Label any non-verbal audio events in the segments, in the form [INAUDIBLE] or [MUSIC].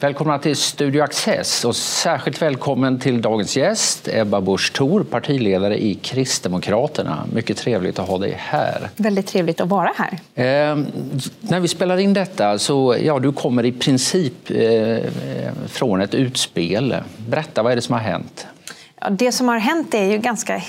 Välkomna till Studio Access och särskilt välkommen till dagens gäst Ebba Busch Thor, partiledare i Kristdemokraterna. Mycket trevligt att ha dig här. Väldigt trevligt att vara här. Eh, när vi spelar in detta så ja, du kommer i princip eh, från ett utspel. Berätta, vad är det som har hänt? Det som har hänt är ju ganska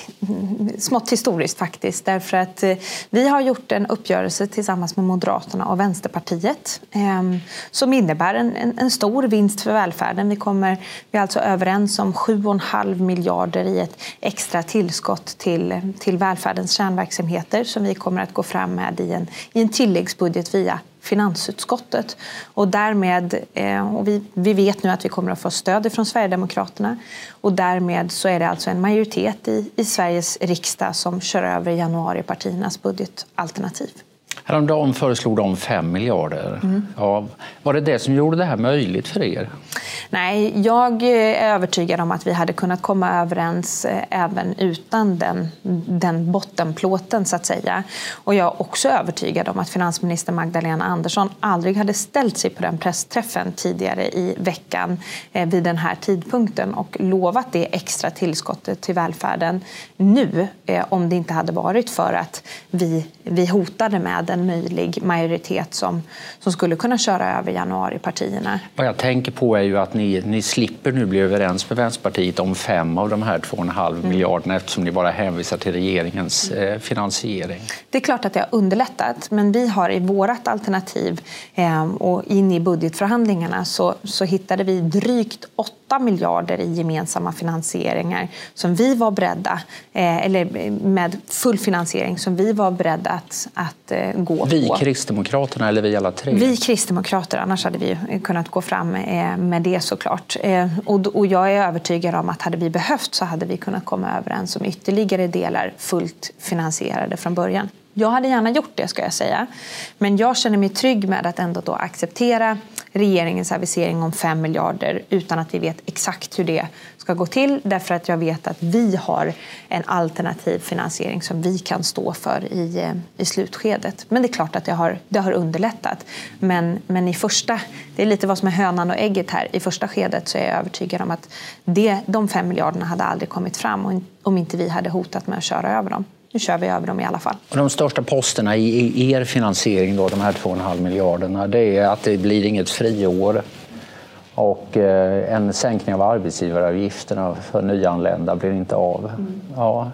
smått historiskt faktiskt. Därför att eh, vi har gjort en uppgörelse tillsammans med Moderaterna och Vänsterpartiet ehm, som innebär en, en stor vinst för välfärden. Vi, kommer, vi är alltså överens om 7,5 miljarder i ett extra tillskott till, till välfärdens kärnverksamheter som vi kommer att gå fram med i en, i en tilläggsbudget via finansutskottet. Och därmed, eh, och vi, vi vet nu att vi kommer att få stöd från Sverigedemokraterna och därmed så är det alltså en majoritet i, i Sveriges riksdag som kör över januaripartiernas budgetalternativ. Häromdagen föreslog de 5 miljarder. Mm. Ja, var det det som gjorde det här möjligt för er? Nej, jag eh, är övertygad om att vi hade kunnat komma överens eh, även utan den, den bottenplåten, så att säga. Och jag är också övertygad om att finansminister Magdalena Andersson aldrig hade ställt sig på den pressträffen tidigare i veckan eh, vid den här tidpunkten och lovat det extra tillskottet till välfärden nu, om det inte hade varit för att vi, vi hotade med en möjlig majoritet som, som skulle kunna köra över januaripartierna. Vad jag tänker på är ju att ni, ni slipper nu bli överens med Vänsterpartiet om fem av de här 2,5 mm. miljarderna eftersom ni bara hänvisar till regeringens eh, finansiering. Det är klart att det har underlättat, men vi har i vårt alternativ eh, och in i budgetförhandlingarna så, så hittade vi drygt 8 miljarder i gemensamma finansieringar som vi var beredda, eh, eller med full finansiering som vi var beredda att, att eh, gå vi på. Vi Kristdemokraterna eller vi alla tre? Vi Kristdemokrater, annars hade vi kunnat gå fram eh, med det såklart. Och jag är övertygad om att hade vi behövt så hade vi kunnat komma överens om ytterligare delar fullt finansierade från början. Jag hade gärna gjort det, ska jag säga. Men jag känner mig trygg med att ändå då acceptera regeringens avisering om 5 miljarder utan att vi vet exakt hur det ska gå till. Därför att jag vet att vi har en alternativ finansiering som vi kan stå för i, eh, i slutskedet. Men det är klart att det har, det har underlättat. Men, men i första, det är lite vad som är hönan och ägget här. I första skedet så är jag övertygad om att det, de 5 miljarderna hade aldrig kommit fram om inte vi hade hotat med att köra över dem nu kör vi över dem i alla fall. Och de största posterna i er finansiering, då, de här 2,5 miljarderna, det är att det blir inget friår och eh, en sänkning av arbetsgivaravgifterna för nyanlända blir inte av. Mm. Ja,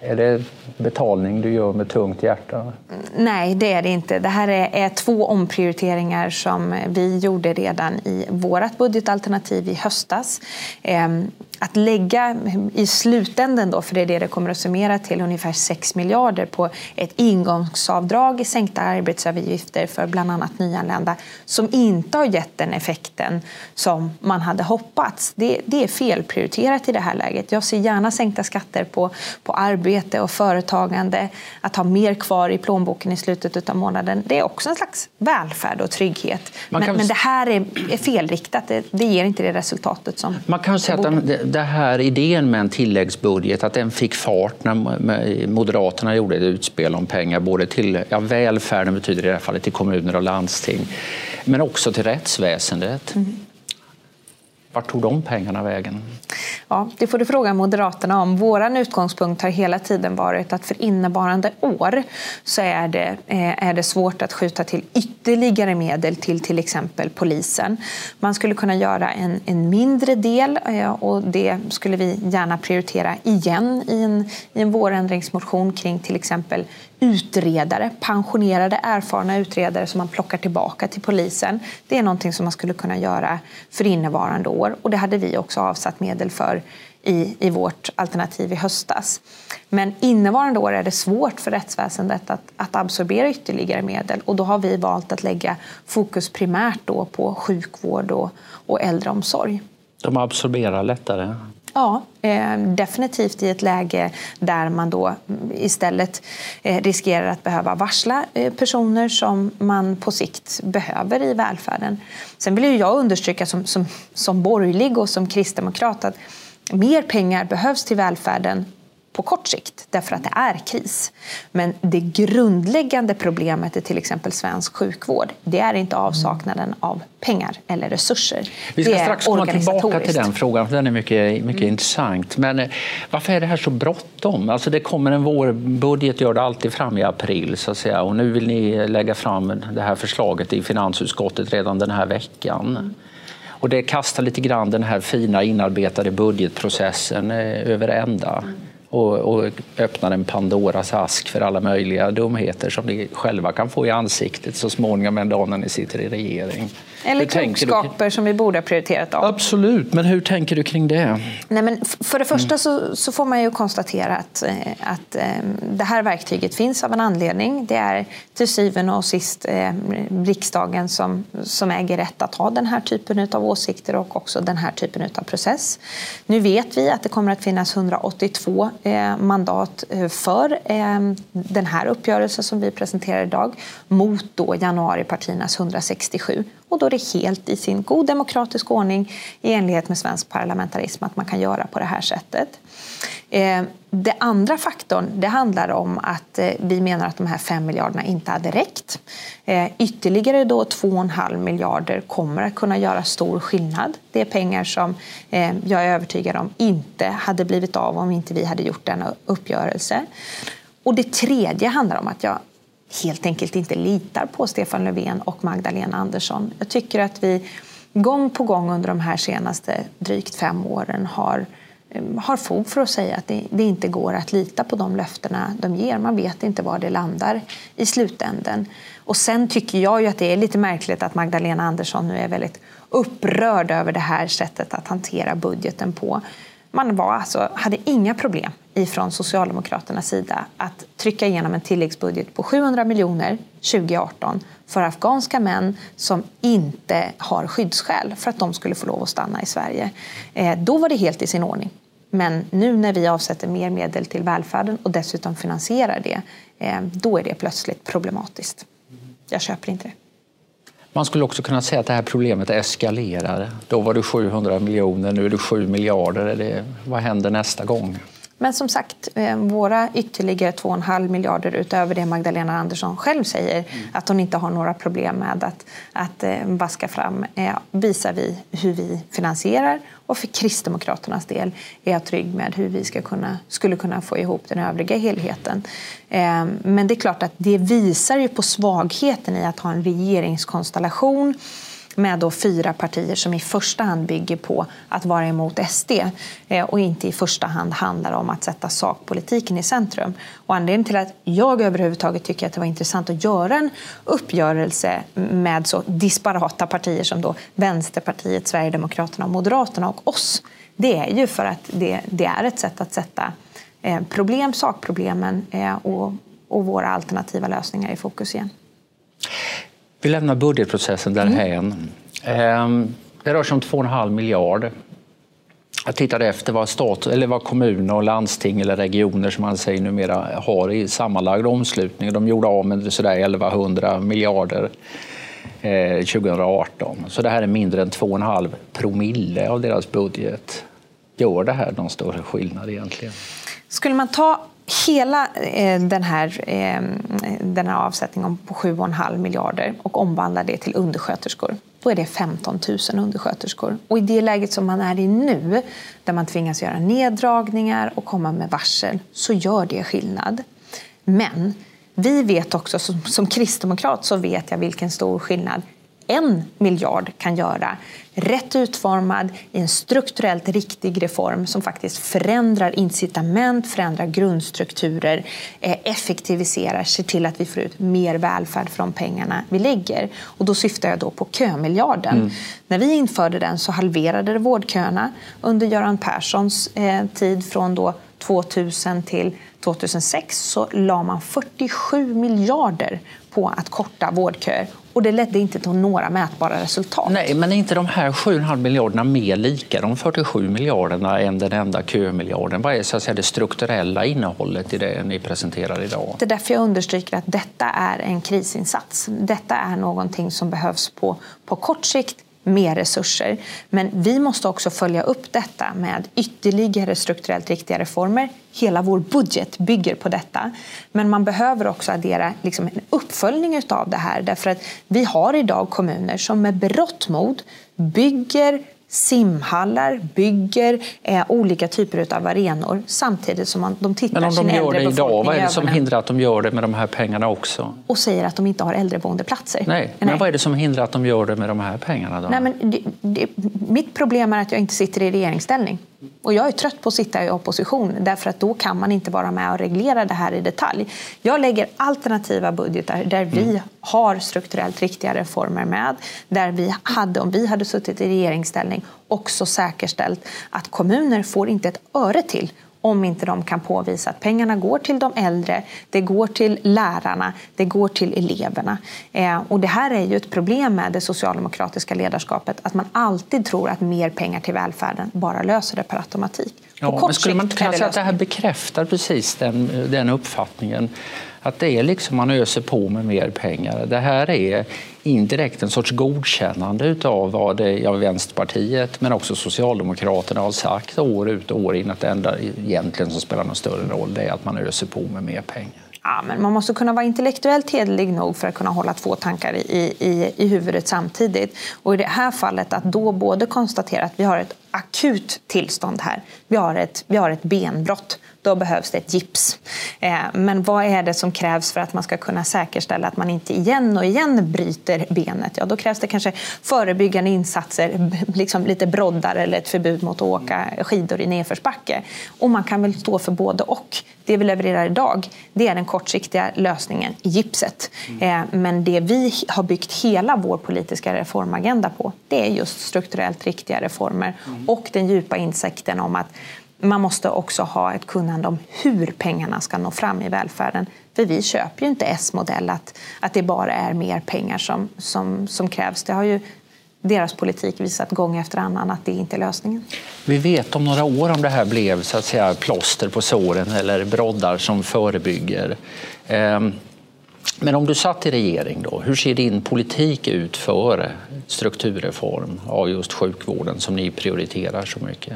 är det betalning du gör med tungt hjärta? Nej, det är det inte. Det här är, två omprioriteringar som vi gjorde redan i vårt budgetalternativ i höstas. Att lägga i slutänden, då, för det är det det kommer att summera till, ungefär 6 miljarder på ett ingångsavdrag i sänkta arbetsavgifter för bland annat nyanlända som inte har gett den effekten som man hade hoppats. Det, det är felprioriterat i det här läget. Jag ser gärna sänkta skatter på, på arbete och företagande, att ha mer kvar i plånboken i slutet av månaden. Det är också en slags välfärd och trygghet. Men, men, det här är, är felriktat. Det, det, ger inte det resultatet som... Man kan säga att den, det här idén med en tilläggsbudget, att den fick fart när Moderaterna gjorde ett utspel om pengar både till ja, välfärden, betyder i det här fallet till kommuner och landsting, men också till rättsväsendet. Mm. Vart tog de pengarna vägen? Ja, det får du fråga Moderaterna om. Vår utgångspunkt har hela tiden varit att för innevarande år så är det, eh, är det svårt att skjuta till ytterligare medel till till exempel polisen. Man skulle kunna göra en, en mindre del eh, och det skulle vi gärna prioritera igen i en, i en vårändringsmotion kring till exempel utredare, pensionerade erfarna utredare som man plockar tillbaka till polisen. Det är någonting som man skulle kunna göra för innevarande år och det hade vi också avsatt medel för i, i vårt alternativ i höstas. Men innevarande år är det svårt för rättsväsendet att, att absorbera ytterligare medel och då har vi valt att lägga fokus primärt då på sjukvård och, och äldreomsorg. De absorberar lättare? Ja, eh, definitivt i ett läge där man då istället eh, riskerar att behöva varsla eh, personer som man på sikt behöver i välfärden. Sen vill jag understryka som, som, som borgerlig och som kristdemokrat att mer pengar behövs till välfärden på kort sikt därför att det är kris. Men det grundläggande problemet i till exempel svensk sjukvård det är inte avsaknaden av pengar eller resurser. Vi ska strax komma tillbaka till den frågan, för den är mycket, mycket mm. intressant. Men eh, varför är det här så bråttom? Alltså det kommer en vårbudget, gör det alltid fram i april så att säga. Och nu vill ni lägga fram det här förslaget i finansutskottet redan den här veckan. Mm. Och det kastar lite grann den här fina inarbetade budgetprocessen eh, över ända. Mm och, och öppnar en Pandoras ask för alla möjliga dumheter som ni själva kan få i ansiktet så småningom en dag när ni sitter i regering. Eller klokskaper som vi borde ha prioriterat av. Absolut, men hur tänker du kring det? Nej, men för det första så, så får man ju konstatera att, eh, att eh, det här verktyget finns av en anledning. Det är till syvende och sist eh, riksdagen som, som äger rätt att ha den här typen av åsikter och också den här typen av process. Nu vet vi att det kommer att finnas 182 mandat för den här uppgörelsen som vi presenterar idag mot då januaripartiernas 167. Och då är det helt i sin god demokratisk ordning i enlighet med svensk parlamentarism att man kan göra på det här sättet. Eh, det andra faktorn det handlar om att eh, vi menar att de här 5 miljarderna inte hade räckt. Eh, ytterligare då 2,5 miljarder kommer att kunna göra stor skillnad. Det är pengar som jag är övertygad om inte hade blivit av om inte vi hade gjort denna uppgörelse. Och det tredje handlar om att jag helt enkelt inte litar på Stefan Löfven och Magdalena Andersson. Jag tycker att vi gång på gång under de här senaste drygt fem åren har eh, har fog för att säga att det, det, inte går att lita på de löftena de ger. Man vet inte var det landar i slutänden. Och sen tycker jag ju att det är lite märkligt att Magdalena Andersson nu är väldigt upprörd över det här sättet att hantera budgeten på. Man var alltså, hade inga problem ifrån Socialdemokraternas sida att trycka igenom en tilläggsbudget på 700 miljoner 2018 för afghanska män som inte har skyddsskäl för att de skulle få lov att stanna i Sverige. Eh, då var det helt i sin ordning. Men nu när vi avsätter mer medel till välfärden och dessutom finansierar det, eh, då är det plötsligt problematiskt. Jag köper inte det. Man skulle också kunna säga att det här problemet eskalerar. Då var det 700 miljoner, nu är det 7 miljarder. Vad händer nästa gång? Men som sagt, eh, våra ytterligare 2,5 miljarder utöver det Magdalena Andersson själv säger mm. att hon inte har några problem med att, att eh, vaska fram eh, visar vi hur vi finansierar. Och för Kristdemokraternas del är jag trygg med hur vi ska kunna, skulle kunna få ihop den övriga helheten. Men det är klart att det visar ju på svagheten i att ha en regeringskonstellation med då fyra partier som i första hand bygger på att vara emot SD eh, och inte i första hand handlar om att sätta sakpolitiken i centrum. Och anledningen till att jag överhuvudtaget tycker att det var intressant att göra en uppgörelse med så disparata partier som då Vänsterpartiet, Sverigedemokraterna, Moderaterna och oss det är ju för att det, det är ett sätt att sätta eh, problem, sakproblemen eh, och, och våra alternativa lösningar i fokus igen. Vi lämnar budgetprocessen därhän. Mm. Det rör sig om 2,5 miljarder. Jag tittade efter vad, stat, eller vad kommuner och landsting eller regioner som man säger numera har i sammanlagd omslutning. De gjorde av med sådär 1100 miljarder 2018. Eh, Så det här är mindre än 2,5 promille av deras budget. Gör det här någon större skillnad egentligen? Skulle man ta hela eh, den här, eh, den här avsättningen på 7,5 miljarder och omvandlar det till undersköterskor, då är det 15 000 undersköterskor. Och i det läget som man är i nu, där man tvingas göra neddragningar och komma med varsel, så gör det skillnad. Men vi vet också, som, som kristdemokrat så vet jag vilken stor skillnad en miljard kan göra. Rätt utformad i en strukturellt riktig reform som faktiskt förändrar incitament, förändrar grundstrukturer, eh, effektiviserar, ser till att vi får ut mer välfärd från pengarna vi lägger. Och då syftar jag då på kömiljarden. Mm. När vi införde den så halverade det vårdköerna under Göran Perssons eh, tid från då 2000 till 2006 så la man 47 miljarder på att korta vårdköer Och det ledde inte till några mätbara resultat. Nej, men är inte de här 7,5 miljarderna mer lika de 47 miljarderna än den enda kömiljarden? Vad är så att säga, det strukturella innehållet i det ni presenterar idag? Det är därför jag understryker att detta är en krisinsats. Detta är någonting som behövs på, på kort sikt mer resurser. Men vi måste också följa upp detta med ytterligare strukturellt riktiga reformer. Hela vår budget bygger på detta. Men man behöver också addera liksom en uppföljning av det här. Därför att vi har idag kommuner som med berått mod bygger simhallar, bygger eh, olika typer av arenor samtidigt som man, de tittar Men om de sin gör det idag, vad är det som hindrar att de gör det med de här pengarna också? och säger att de inte har äldreboendeplatser? Nej, men vad är det som hindrar att de gör det med de här pengarna då? Nej, men det, det, mitt problem är att jag inte sitter i regeringsställning. Och jag är trött på att sitta i opposition därför att då kan man inte vara med och reglera det här i detalj. Jag lägger alternativa budgetar där vi mm. har strukturellt riktiga reformer med. Där vi hade, om vi hade suttit i regeringsställning, också säkerställt att kommuner får inte ett öre till om inte de kan påvisa att pengarna går till de äldre, det går till lärarna, det går till eleverna. Eh, och det här är ju ett problem med det socialdemokratiska ledarskapet, att man alltid tror att mer pengar till välfärden bara löser det per automatik. Ja, men skulle man inte kunna säga att det här bekräftar precis den, den uppfattningen? Att det är liksom man öser på med mer pengar. Det här är indirekt en sorts godkännande av vad det, ja, Vänsterpartiet men också Socialdemokraterna har sagt år ut och år in att det enda egentligen som spelar någon större roll det är att man öser på med mer pengar. Ja, men man måste kunna vara intellektuellt hederlig nog för att kunna hålla två tankar i, i, i huvudet samtidigt. Och i det här fallet att då både konstatera att vi har ett akut tillstånd här. Vi har ett, vi har ett benbrott då behövs det ett gips. Eh, men vad är det som krävs för att man ska kunna säkerställa att man inte igen och igen bryter benet? Ja, då krävs det kanske förebyggande insatser, liksom lite broddar eller ett förbud mot att åka skidor i nedförsbacke. Och man kan väl stå för både och. Det vi levererar idag det är den kortsiktiga lösningen, gipset. Eh, men det vi har byggt hela vår politiska reformagenda på det är just strukturellt riktiga reformer och den djupa insikten om att man måste också ha ett kunnande om hur pengarna ska nå fram i välfärden. För vi köper ju inte S-modell att, att det bara är mer pengar som, som, som krävs. Det har ju deras politik visat gång efter annan att det inte är lösningen. Vi vet om några år om det här blev så att säga, plåster på såren eller broddar som förebygger. Ehm, men om du satt i regering, då, hur ser din politik ut för strukturreform av just sjukvården som ni prioriterar så mycket?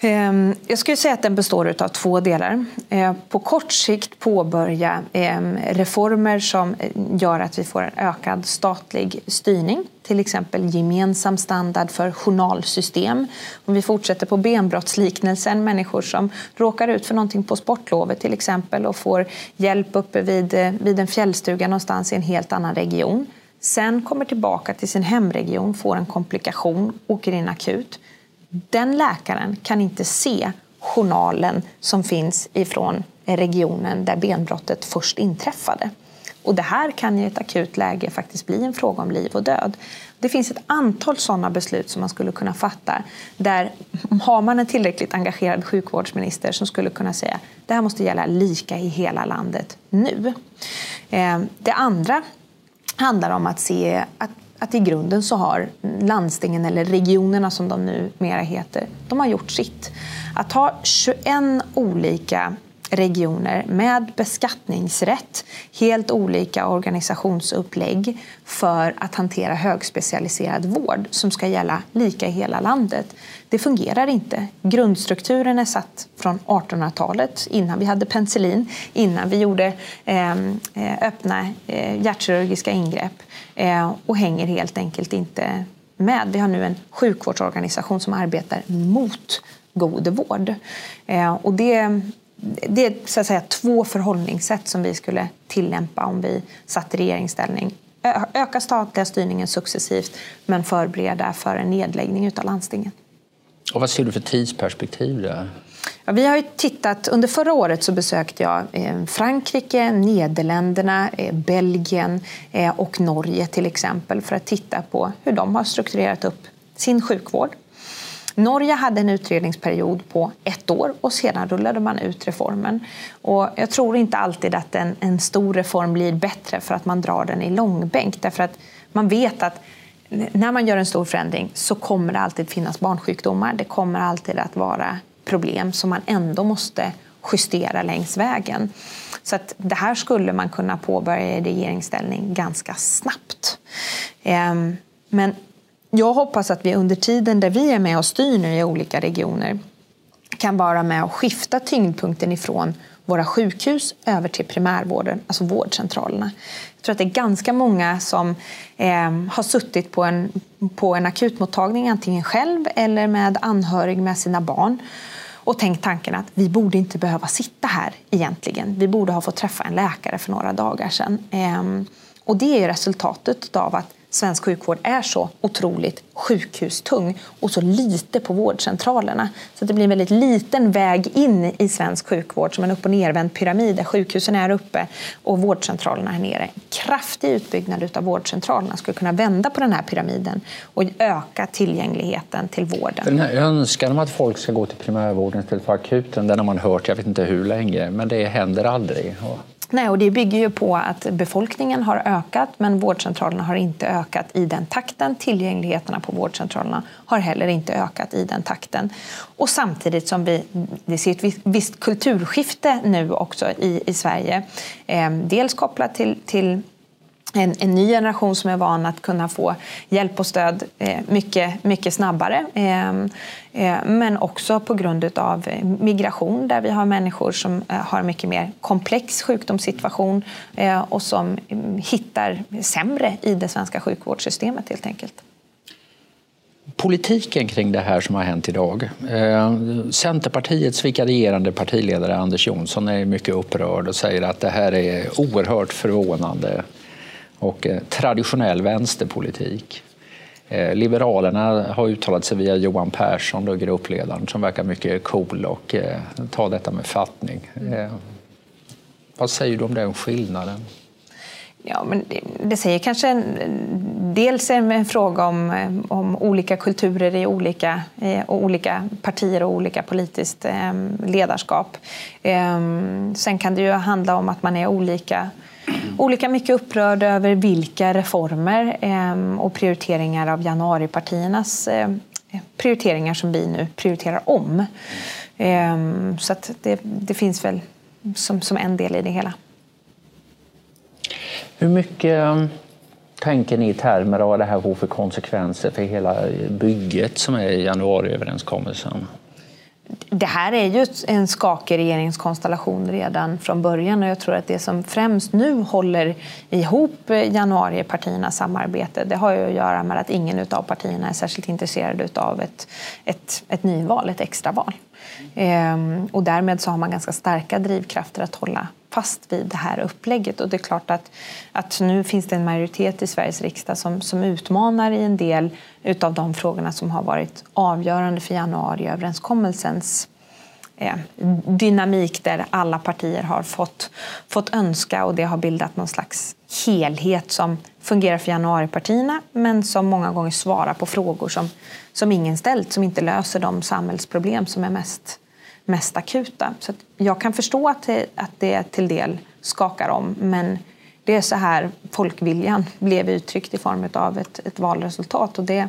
Ehm, jag skulle säga att den består av två delar. Eh, på kort sikt påbörja ehm, reformer som eh, gör att vi får en ökad statlig styrning. Till exempel gemensam standard för journalsystem. Om vi fortsätter på benbrottsliknelsen, människor som råkar ut för någonting på sportlovet till exempel och får hjälp uppe vid, eh, vid en fjällstuga någonstans i en helt annan region. Sen kommer tillbaka till sin hemregion, får en komplikation, åker in akut den läkaren kan inte se journalen som finns ifrån regionen där benbrottet först inträffade. Och det här kan i ett akut läge faktiskt bli en fråga om liv och död. Det finns ett antal sådana beslut som man skulle kunna fatta där har man en tillräckligt engagerad sjukvårdsminister som skulle kunna säga det här måste gälla lika i hela landet nu. Eh, det andra handlar om att se att att i grunden så har landstingen, eller regionerna som de numera heter, de har gjort sitt. Att ha 21 olika regioner med beskattningsrätt, helt olika organisationsupplägg för att hantera högspecialiserad vård som ska gälla lika i hela landet. Det fungerar inte. Grundstrukturen är satt från 1800-talet, innan vi hade penicillin, innan vi gjorde ehm, eh, öppna eh, hjärtkirurgiska ingrepp Eh, och hänger helt enkelt inte med. Vi har nu en sjukvårdsorganisation som arbetar mot god vård. Eh, och det det är så att säga, två förhållningssätt som vi skulle tillämpa om vi satt i regeringsställning. Öka statliga styrningen successivt men förbereda för en nedläggning av landstingen. Och vad ser du för tidsperspektiv där? Ja, vi har tittat, under förra året så besökte jag eh, Frankrike, Nederländerna, eh, Belgien eh, och Norge till exempel för att titta på hur de har strukturerat upp sin sjukvård Norge hade en utredningsperiod på ett år och sedan rullade man ut reformen. Och jag tror inte alltid att en, en stor reform blir bättre för att man drar den i långbänk. Därför att man vet att när man gör en stor förändring så kommer det alltid finnas barnsjukdomar. Det kommer alltid att vara problem som man ändå måste justera längs vägen. Så att det här skulle man kunna påbörja i regeringsställning ganska snabbt. Ehm, men jag hoppas att vi under tiden där vi är med och styr nu i olika regioner kan vara med och skifta tyngdpunkten ifrån våra sjukhus över till primärvården, alltså vårdcentralerna. Jag tror att det är ganska många som eh, har suttit på en, på en akutmottagning, antingen själv eller med anhörig med sina barn och tänkt tanken att vi borde inte behöva sitta här egentligen. Vi borde ha fått träffa en läkare för några dagar sedan. Ehm, och det är resultatet av att svensk sjukvård är så otroligt sjukhustung och så lite på vårdcentralerna. Så det blir en väldigt liten väg in i svensk sjukvård som en upp och nervänd pyramid där sjukhusen är uppe och vårdcentralerna är nere. En kraftig utbyggnad av vårdcentralerna skulle kunna vända på den här pyramiden och öka tillgängligheten till vården. Den här önskan om att folk ska gå till primärvården istället för akuten, den har man hört jag vet inte hur länge, men det händer aldrig. Nej, och det bygger ju på att befolkningen har ökat men vårdcentralerna har inte ökat i den takten. Tillgängligheterna på vårdcentralerna har heller inte ökat i den takten. Och samtidigt som vi, vi ser ett visst kulturskifte nu också i, i Sverige. Eh, dels kopplat till, till en, en, ny generation som är van att kunna få hjälp och stöd eh, mycket, mycket snabbare. Eh, eh, men också på grund av eh, migration där vi har människor som eh, har mycket mer komplex sjukdomssituation eh, och som mm, hittar sämre i det svenska sjukvårdssystemet helt enkelt politiken kring det här som har hänt idag. Centerpartiets vikarierande partiledare Anders Jonsson är mycket upprörd och säger att det här är oerhört förvånande och eh, traditionell vänsterpolitik. Eh, Liberalerna har uttalat sig via Johan Persson, då, gruppledaren, som verkar mycket cool och eh, tar detta med fattning. Eh, vad säger du om den skillnaden? Ja, men det, det säger kanske en, dels en, en fråga om, om olika kulturer i olika, eh, olika partier och olika politiskt eh, ledarskap. Sen kan det ju handla om att man är olika olika mycket upprörd över vilka reformer eh, och prioriteringar av januaripartiernas eh, prioriteringar som vi nu prioriterar om. Eh, så att det, det finns väl som, som en del i det hela. Hur mycket ehm, tänker ni i termer av vad det här får för konsekvenser för hela bygget som är januariöverenskommelsen? Det här är ju en skakig regeringskonstellation redan från början och jag tror att det som främst nu håller ihop januaripartiernas samarbete det har ju att göra med att ingen av partierna är särskilt intresserade av ett, ett, ett nyval, ett extraval. Ehm, och därmed så har man ganska starka drivkrafter att hålla fast vid det här upplägget. Och det är klart att, att nu finns det en majoritet i Sveriges riksdag som, som utmanar i en del av de frågorna som har varit avgörande för januariöverenskommelsens eh, dynamik där alla partier har fått, fått önska och det har bildat någon slags helhet som fungerar för januaripartierna men som många gånger svarar på frågor som, som ingen ställt, som inte löser de samhällsproblem som är mest mest akuta. Så jag kan förstå att det, att det till del skakar om men det är så här folkviljan blev uttryckt i form av ett, ett valresultat och det,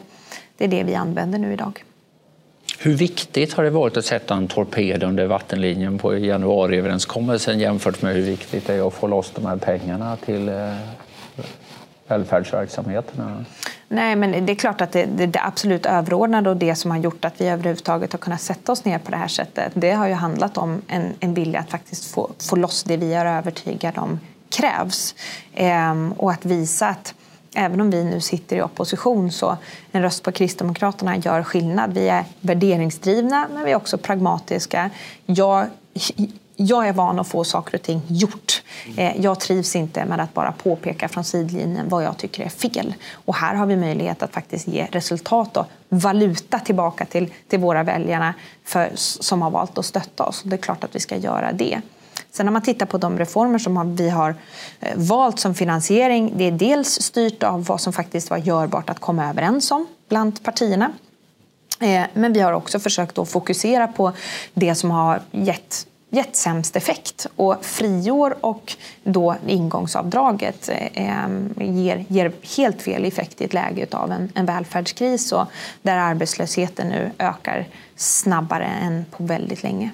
det är det vi använder nu idag. Hur viktigt har det varit att sätta en torped under vattenlinjen på januariöverenskommelsen jämfört med hur viktigt det är att få loss de här pengarna till eh, välfärdsverksamheterna? Nej, men det är klart att det, det, det, absolut överordnade och det som har gjort att vi överhuvudtaget har kunnat sätta oss ner på det här sättet, det har ju handlat om en, en vilja att faktiskt få, få loss det vi är övertygade om krävs. Ehm, och att visa att även om vi nu sitter i opposition så en röst på Kristdemokraterna gör skillnad. Vi är värderingsdrivna men vi är också pragmatiska. Jag jag är van att få saker och ting gjort. Eh, jag trivs inte med att bara påpeka från sidlinjen vad jag tycker är fel. Och här har vi möjlighet att faktiskt ge resultat och valuta tillbaka till, till våra väljare för, som har valt att stötta oss. Det är klart att vi ska göra det. Sen när man tittar på de reformer som vi har eh, valt som finansiering, det är dels styrt av vad som faktiskt var görbart att komma överens om bland partierna. Men vi har också försökt att fokusera på det som har gett gett sämst effekt. Och friår och då ingångsavdraget eh, ger, ger, helt fel effekt i ett läge av en, en välfärdskris och där arbetslösheten nu ökar snabbare än på väldigt länge.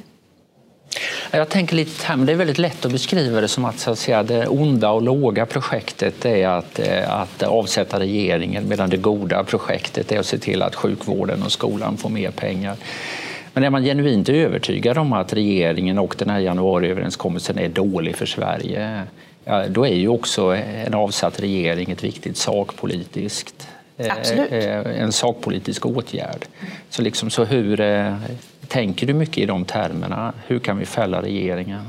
Jag tänker lite här, men det är väldigt lätt att beskriva det som att, så att säga, det onda och låga projektet är att, eh, att avsätta regeringen medan det goda projektet är att se till att sjukvården och skolan får mer pengar. Men är man genuint övertygad om att regeringen och den här januariöverenskommelsen är dålig för Sverige, då är ju också en avsatt regering ett viktigt sakpolitiskt eh, Absolut. Eh, en sakpolitisk åtgärd. Så, liksom, så hur eh, tänker du mycket i de termerna? Hur kan vi fälla regeringen?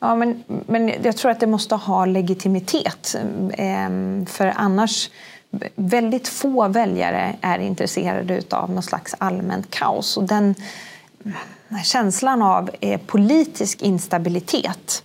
Ja, men, men jag tror att det måste ha legitimitet. Ehm, för annars väldigt få väljare är intresserade av någon slags allmänt kaos. Och den, känslan av eh, politisk instabilitet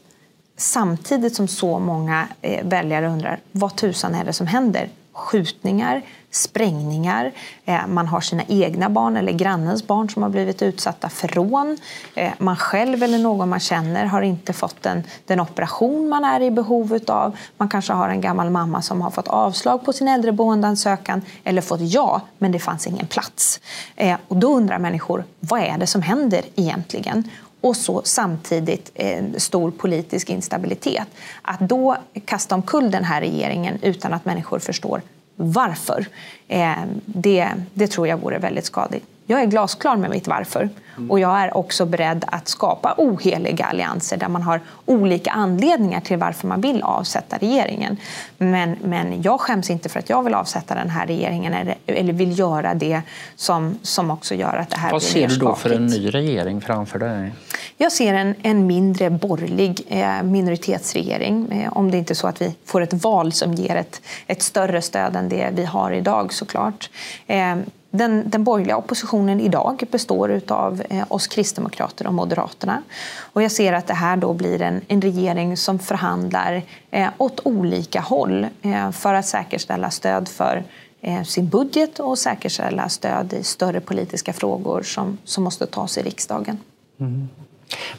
samtidigt som så många eh, väljare undrar vad tusan är det som händer? Skjutningar, sprängningar, eh, man har sina egna barn eller grannens barn som har blivit utsatta för rån. Eh, man själv eller någon man känner har inte fått den, den operation man är i behov av. Man kanske har en gammal mamma som har fått avslag på sin äldreboendeansökan eller fått ja, men det fanns ingen plats. Eh, och då undrar människor, vad är det som händer egentligen? Och så samtidigt en stor politisk instabilitet. Att då kasta omkull den här regeringen utan att människor förstår varför. Eh, det, det tror jag vore väldigt skadligt. Jag är glasklar med mitt varför. Mm. Och jag är också beredd att skapa oheliga allianser där man har olika anledningar till varför man vill avsätta regeringen. Men, men jag skäms inte för att jag vill avsätta den här regeringen eller, eller vill göra det som, som också gör att det här Vad blir ser du då för en ny regering framför dig? Jag ser en, en mindre borgerlig eh, minoritetsregering. Eh, om det inte är så att vi får ett val som ger ett, ett större stöd än det vi har idag såklart. Eh, den, den borgerliga oppositionen idag består av eh, oss kristdemokrater och Moderaterna. Och jag ser att det här då blir en, en regering som förhandlar eh, åt olika håll eh, för att säkerställa stöd för eh, sin budget och säkerställa stöd i större politiska frågor som, som måste tas i riksdagen. Mm.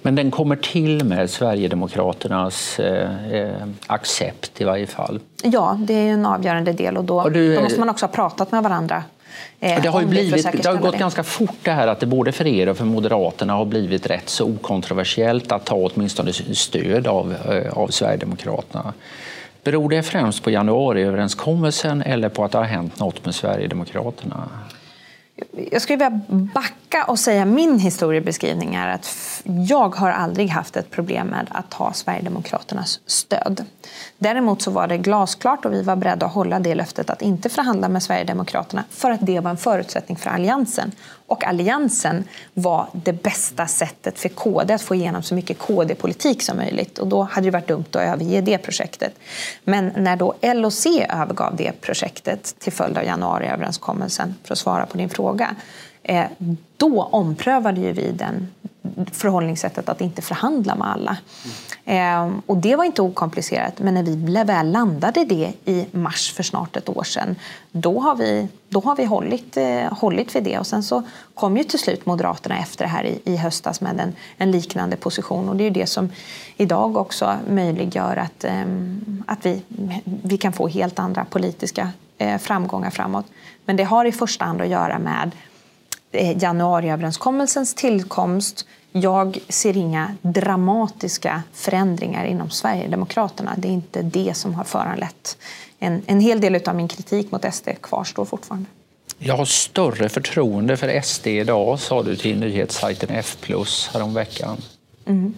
Men den kommer till med Sverigedemokraternas eh, eh, accept i varje fall? Ja, det är en avgörande del och då, och du, då måste man också ha pratat med varandra Eh, det har, ju blivit, det har gått ganska fort det här att det både för er och för Moderaterna har blivit rätt så okontroversiellt att ta åtminstone stöd av, eh, av Sverigedemokraterna. Beror det främst på januariöverenskommelsen eller på att det har hänt något med Sverigedemokraterna? Jag skulle vilja backa och säga min historiebeskrivning är att jag har aldrig haft ett problem med att ha Sverigedemokraternas stöd. Däremot så var det glasklart och vi var beredda att hålla det löftet att inte förhandla med Sverigedemokraterna för att det var en förutsättning för Alliansen. Och Alliansen var det bästa sättet för KD att få igenom så mycket KD-politik som möjligt. Och då hade det varit dumt att överge det projektet. Men när då L och C övergav det projektet till följd av januariöverenskommelsen, för att svara på din fråga, Eh, då omprövade ju vi den förhållningssättet att inte förhandla med alla. Mm. och det var inte okomplicerat, men när vi väl landade det i mars för snart ett år sedan, då har vi, då har vi hållit, eh, hållit vid det. Och sen så kom ju till slut Moderaterna efter det här i, i höstas med en, en liknande position. Och det är ju det som idag också möjliggör att, eh, att vi, vi kan få helt andra politiska eh, framgångar framåt. Men det har i första hand att göra med januariöverenskommelsens tillkomst jag ser inga dramatiska förändringar inom Sverigedemokraterna. Det är inte det som har föranlett. En, en hel del av min kritik mot SD kvarstår fortfarande. Jag har större förtroende för SD idag, sa du till nyhetssajten F häromveckan. Mm.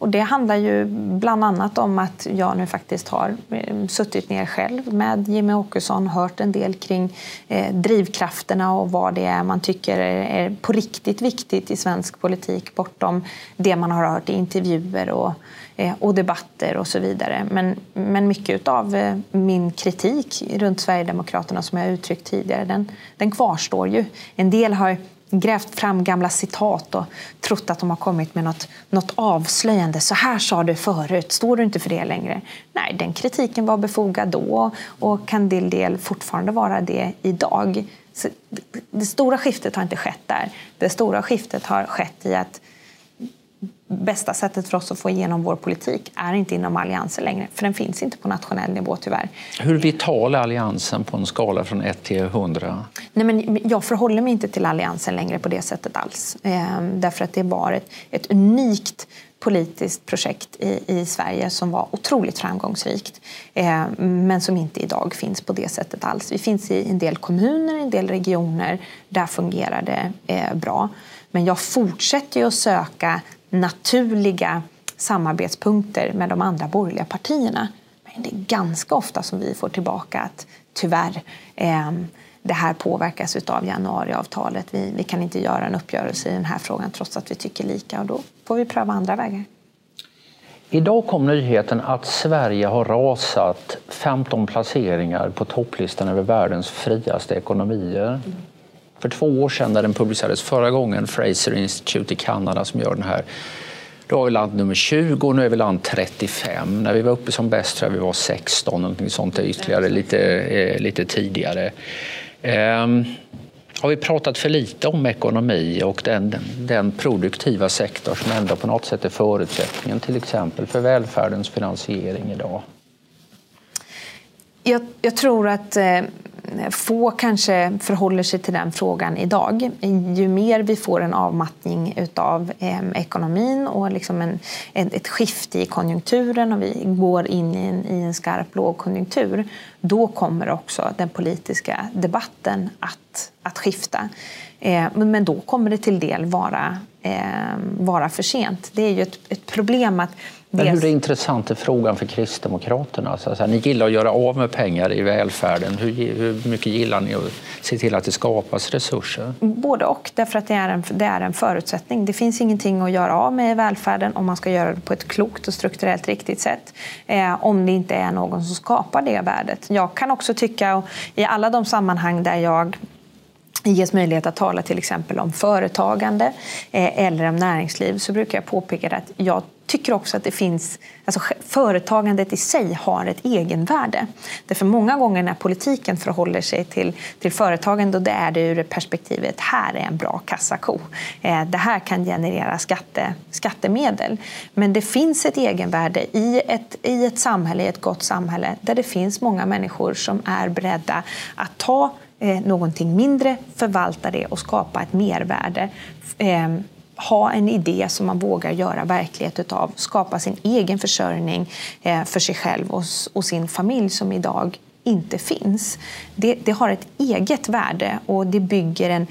Och det handlar ju bland annat om att jag nu faktiskt har eh, suttit ner själv med Jimmy Åkesson, hört en del kring eh, drivkrafterna och vad det är man tycker är på riktigt viktigt i svensk politik bortom det man har hört i intervjuer och, eh, och debatter och så vidare. Men, men mycket av eh, min kritik runt Sverigedemokraterna som jag uttryckt tidigare, den, den kvarstår ju. En del har grävt fram gamla citat och trott att de har kommit med något, något avslöjande. Så här sa du förut, står du inte för det längre? Nej, den kritiken var befogad då och kan till del fortfarande vara det idag. Så det stora skiftet har inte skett där. Det stora skiftet har skett i att bästa sättet för oss att få igenom vår politik är inte inom Alliansen längre, för den finns inte på nationell nivå tyvärr. Hur vital är Alliansen på en skala från 1 till 100? Nej, men jag förhåller mig inte till Alliansen längre på det sättet alls. Ehm, därför att det var ett, ett unikt politiskt projekt i, i, Sverige som var otroligt framgångsrikt eh, men som inte idag finns på det sättet alls. Vi finns i en del kommuner, en del regioner. Där fungerar det eh, bra. Men jag fortsätter att söka naturliga samarbetspunkter med de andra borgerliga partierna. Men det är ganska ofta som vi får tillbaka att tyvärr, eh, det här påverkas av januariavtalet. Vi, vi kan inte göra en uppgörelse i den här frågan trots att vi tycker lika och då får vi pröva andra vägar. Idag kom nyheten att Sverige har rasat 15 placeringar på topplistan över världens friaste ekonomier. För två år sedan när den publicerades förra gången, Fraser Institute i Kanada som gör den här, då var vi land nummer 20 och nu är vi land 35. När vi var uppe som bäst tror jag vi var 16, någonting sånt ytterligare lite, eh, lite tidigare. Um, har vi pratat för lite om ekonomi och den, den produktiva sektor som ändå på något sätt är förutsättningen till exempel för välfärdens finansiering idag? Jag, jag tror att eh, få kanske förhåller sig till den frågan idag. Ju mer vi får en avmattning av ekonomin och liksom en, ett skifte i konjunkturen och vi går in i en, i en skarp lågkonjunktur då kommer också den politiska debatten att, att skifta. Eh, men då kommer det till del vara, vara för sent. Det är ju ett, ett problem att men hur intressant är frågan för Kristdemokraterna? Så här, ni gillar att göra av med pengar i välfärden. Hur, hur, mycket gillar ni att se till att det skapas resurser? Både och, därför att det är, en, det är en förutsättning. Det finns ingenting att göra av med i välfärden om man ska göra det på ett klokt och strukturellt riktigt sätt. Eh, om det inte är någon som skapar det värdet. Jag kan också tycka, i alla de sammanhang där jag ges möjlighet att tala till exempel om företagande eh, eller om näringsliv så brukar jag påpeka att jag tycker också att det finns, alltså företagandet i sig har ett egenvärde. Därför många gånger när politiken förhåller sig till, till företagande, och det är det ur perspektivet här är en bra kassako. Eh, det här kan generera skatte, skattemedel. Men det finns ett egenvärde i ett, i ett samhälle, i ett gott samhälle, där det finns många människor som är beredda att ta eh, någonting mindre, förvalta det och skapa ett mervärde. Eh, ha en idé som man vågar göra verklighet av, skapa sin egen försörjning eh, för sig själv och, och sin familj som idag inte finns. Det, det, har ett eget värde och det bygger en,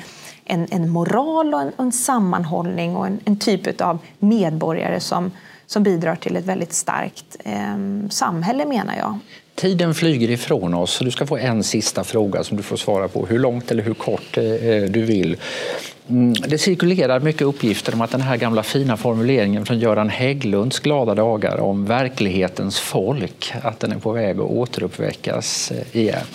en, en moral och en, en sammanhållning och en, en, typ av medborgare som, som bidrar till ett väldigt starkt eh, samhälle menar jag. Tiden flyger ifrån oss. Du ska få en sista fråga som du får svara på hur långt eller hur kort eh, eh du vill. Mm, det cirkulerar mycket uppgifter om att den här gamla fina formuleringen från Göran Hägglunds glada dagar om verklighetens folk, att den är på väg att återuppväckas eh, igen.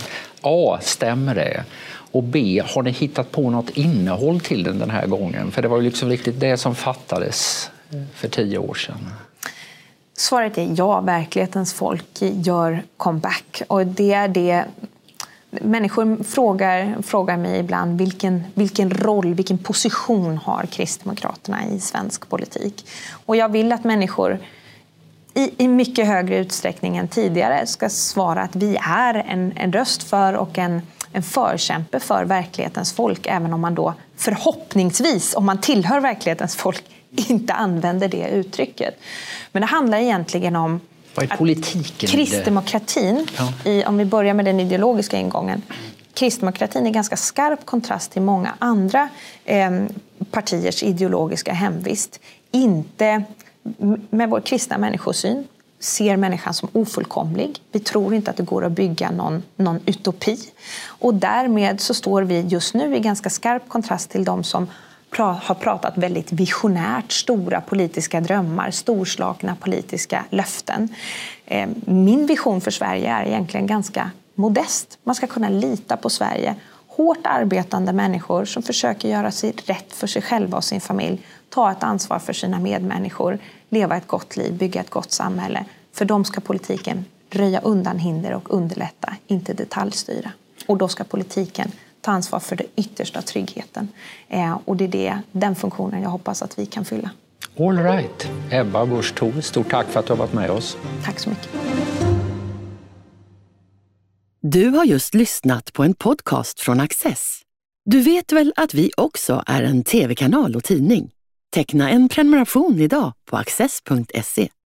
A. Stämmer det? Och B. Har ni hittat på något innehåll till den den här gången? För det var ju liksom riktigt det som fattades eh, för tio år sedan. Svaret är ja, verklighetens folk gör comeback. Och det är det Människor frågar, frågar mig ibland vilken, vilken roll, vilken position har Kristdemokraterna i svensk politik? Och jag vill att människor i, i mycket högre utsträckning än tidigare ska svara att vi är en, en röst för och en, en förkämpe för verklighetens folk även om man då förhoppningsvis, om man tillhör verklighetens folk, [LAUGHS] inte använder det uttrycket. Men det handlar egentligen om vad är politiken? Kristdemokratin, ja. i, om vi börjar med den ideologiska ingången, kristdemokratin är ganska skarp kontrast till många andra eh, partiers ideologiska hemvist. Inte med vår kristna människosyn ser människan som ofullkomlig. Vi tror inte att det går att bygga någon, någon utopi. Och därmed så står vi just nu i ganska skarp kontrast till de som har pratat väldigt visionärt, stora politiska drömmar, storslagna politiska löften. Eh, min vision för Sverige är egentligen ganska modest. Man ska kunna lita på Sverige, hårt arbetande människor som försöker göra sig rätt för sig själva och sin familj, ta ett ansvar för sina medmänniskor, leva ett gott liv, bygga ett gott samhälle. För dem ska politiken röja undan hinder och underlätta, inte detaljstyra. Och då ska politiken ta ansvar för den yttersta tryggheten. Eh, och det är det, den funktionen jag hoppas att vi kan fylla. All right. Ebba Busch Thor, stort tack för att du har varit med oss. Tack så mycket. Du har just lyssnat på en podcast från Access. Du vet väl att vi också är en tv-kanal och tidning? Teckna en prenumeration idag på access.se.